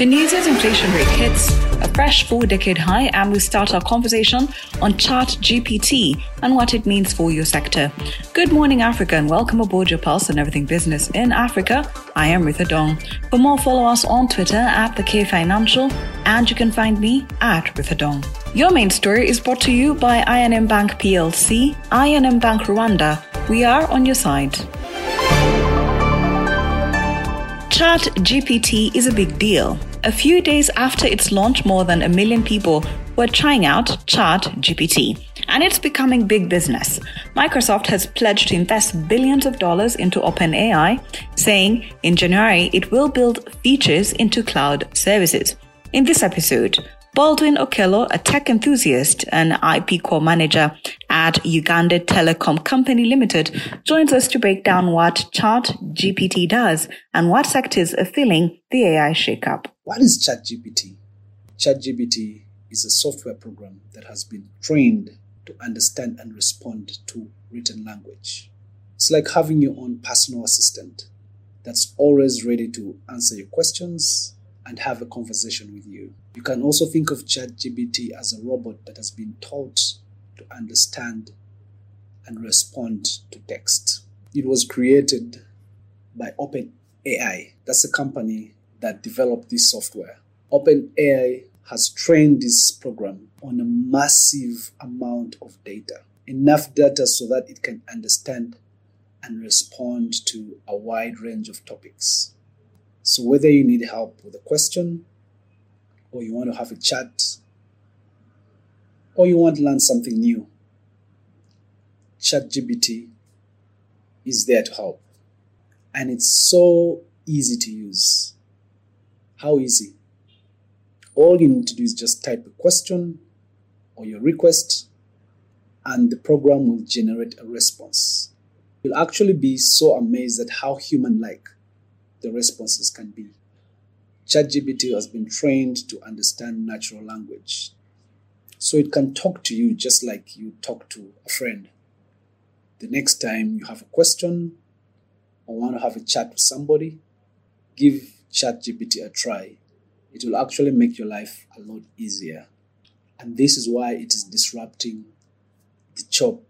Tunisia's inflation rate hits a fresh four decade high, and we start our conversation on Chat GPT and what it means for your sector. Good morning, Africa, and welcome aboard your pulse and everything business in Africa. I am Ritha Dong. For more, follow us on Twitter at the K Financial, and you can find me at Ritha Dong. Your main story is brought to you by I&M Bank PLC, I&M Bank Rwanda. We are on your side. Chat GPT is a big deal. A few days after its launch, more than a million people were trying out Chat GPT. And it's becoming big business. Microsoft has pledged to invest billions of dollars into OpenAI, saying in January it will build features into cloud services. In this episode, Baldwin Okello, a tech enthusiast and IP core manager at Uganda Telecom Company Limited, joins us to break down what Chat GPT does and what sectors are feeling the AI shakeup. What is ChatGPT? ChatGPT is a software program that has been trained to understand and respond to written language. It's like having your own personal assistant that's always ready to answer your questions and have a conversation with you. You can also think of ChatGPT as a robot that has been taught to understand and respond to text. It was created by OpenAI. That's a company that developed this software. OpenAI has trained this program on a massive amount of data, enough data so that it can understand and respond to a wide range of topics. So, whether you need help with a question, or you want to have a chat, or you want to learn something new, ChatGPT is there to help. And it's so easy to use. How easy? All you need to do is just type a question or your request, and the program will generate a response. You'll actually be so amazed at how human like the responses can be. ChatGPT has been trained to understand natural language. So it can talk to you just like you talk to a friend. The next time you have a question or want to have a chat with somebody, give ChatGPT a try. It will actually make your life a lot easier. And this is why it is disrupting the job,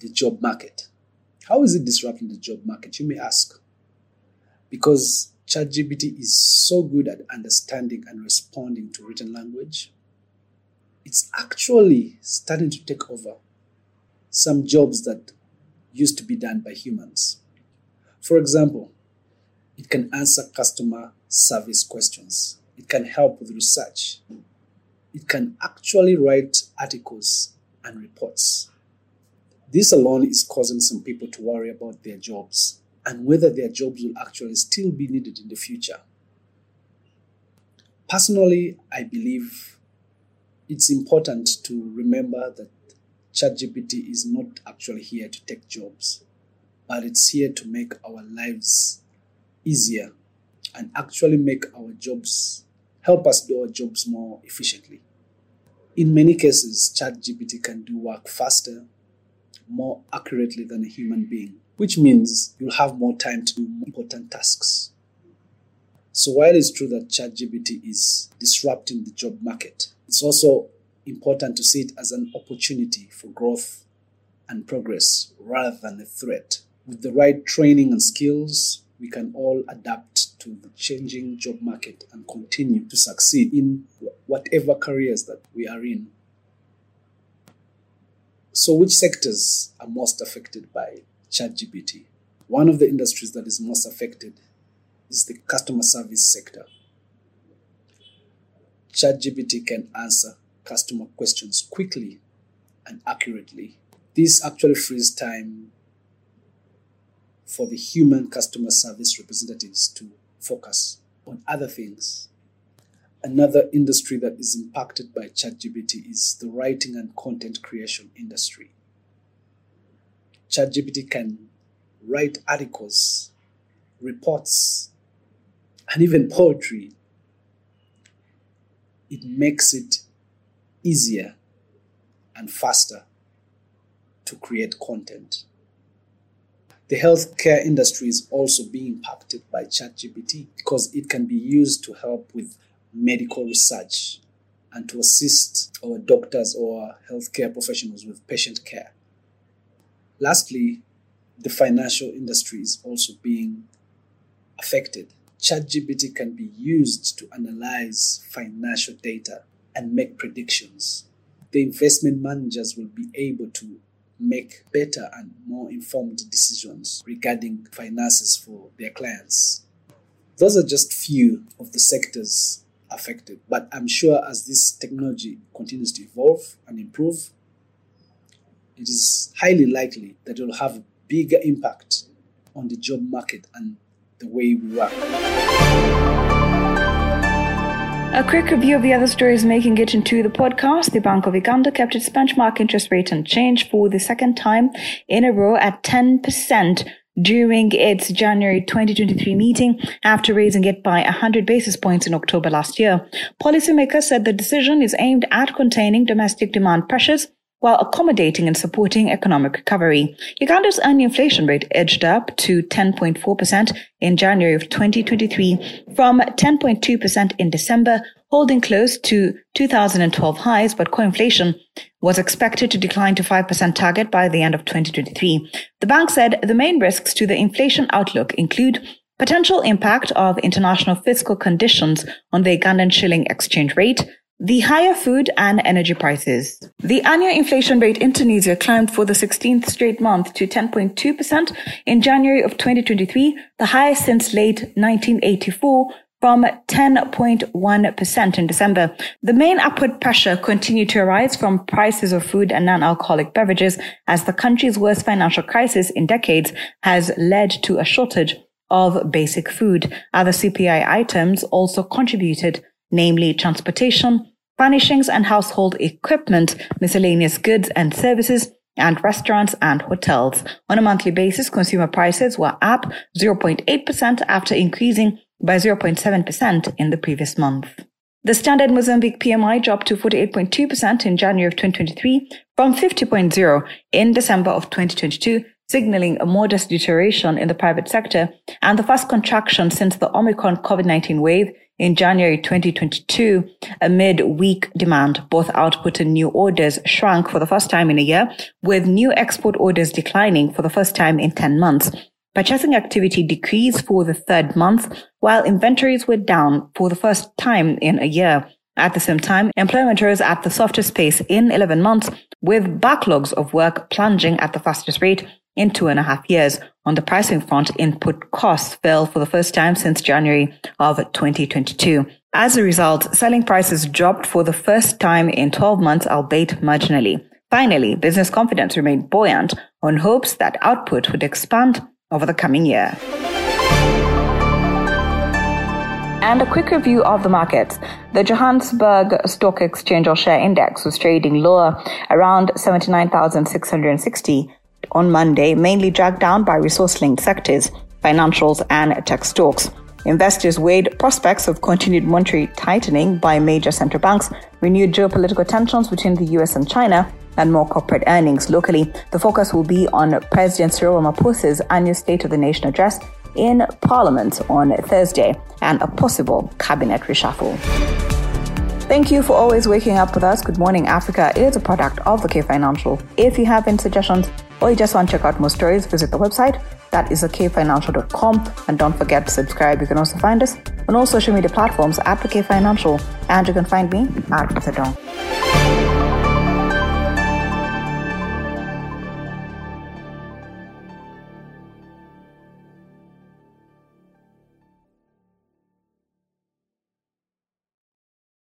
the job market. How is it disrupting the job market? You may ask. Because ChatGPT is so good at understanding and responding to written language, it's actually starting to take over some jobs that used to be done by humans. For example, it can answer customer service questions, it can help with research, it can actually write articles and reports. This alone is causing some people to worry about their jobs and whether their jobs will actually still be needed in the future. Personally, I believe it's important to remember that ChatGPT is not actually here to take jobs, but it's here to make our lives easier and actually make our jobs, help us do our jobs more efficiently. In many cases, ChatGPT can do work faster, more accurately than a human being which means you'll have more time to do important tasks. So while it's true that ChatGPT is disrupting the job market, it's also important to see it as an opportunity for growth and progress rather than a threat. With the right training and skills, we can all adapt to the changing job market and continue to succeed in whatever careers that we are in. So, which sectors are most affected by ChatGPT. One of the industries that is most affected is the customer service sector. ChatGPT can answer customer questions quickly and accurately. This actually frees time for the human customer service representatives to focus on other things. Another industry that is impacted by ChatGPT is the writing and content creation industry. ChatGPT can write articles, reports, and even poetry. It makes it easier and faster to create content. The healthcare industry is also being impacted by ChatGPT because it can be used to help with medical research and to assist our doctors or healthcare professionals with patient care. Lastly, the financial industry is also being affected. ChatGPT can be used to analyze financial data and make predictions. The investment managers will be able to make better and more informed decisions regarding finances for their clients. Those are just few of the sectors affected, but I'm sure as this technology continues to evolve and improve, it is highly likely that it will have a bigger impact on the job market and the way we work. A quick review of the other stories making it into the podcast. The Bank of Uganda kept its benchmark interest rate unchanged for the second time in a row at 10% during its January 2023 meeting after raising it by 100 basis points in October last year. Policymakers said the decision is aimed at containing domestic demand pressures while accommodating and supporting economic recovery. Uganda's annual inflation rate edged up to 10.4% in January of 2023 from 10.2% in December, holding close to 2012 highs, but core inflation was expected to decline to 5% target by the end of 2023. The bank said the main risks to the inflation outlook include potential impact of international fiscal conditions on the Ugandan shilling exchange rate, the higher food and energy prices. The annual inflation rate in Tunisia climbed for the 16th straight month to 10.2% in January of 2023, the highest since late 1984 from 10.1% in December. The main upward pressure continued to arise from prices of food and non-alcoholic beverages as the country's worst financial crisis in decades has led to a shortage of basic food. Other CPI items also contributed namely transportation, furnishings and household equipment, miscellaneous goods and services, and restaurants and hotels. On a monthly basis, consumer prices were up 0.8% after increasing by 0.7% in the previous month. The standard Mozambique PMI dropped to 48.2% in January of 2023 from 50.0 in December of 2022, signaling a modest deterioration in the private sector and the first contraction since the Omicron COVID-19 wave in January 2022, amid weak demand, both output and new orders shrank for the first time in a year, with new export orders declining for the first time in 10 months. Purchasing activity decreased for the third month, while inventories were down for the first time in a year. At the same time, employment rose at the softest pace in 11 months, with backlogs of work plunging at the fastest rate in two and a half years. On the pricing front, input costs fell for the first time since January of 2022. As a result, selling prices dropped for the first time in 12 months, albeit marginally. Finally, business confidence remained buoyant on hopes that output would expand over the coming year. And a quick review of the markets. The Johannesburg Stock Exchange or Share Index was trading lower around 79,660 on Monday, mainly dragged down by resource linked sectors, financials, and tech stocks. Investors weighed prospects of continued monetary tightening by major central banks, renewed geopolitical tensions between the US and China, and more corporate earnings locally. The focus will be on President Cyril Ramaphosa's annual State of the Nation address in Parliament on Thursday and a possible cabinet reshuffle. Thank you for always waking up with us. Good Morning Africa is a product of the K Financial. If you have any suggestions or you just want to check out more stories, visit the website. That is kfinancial.com. And don't forget to subscribe. You can also find us on all social media platforms at the K Financial. And you can find me at Sadong.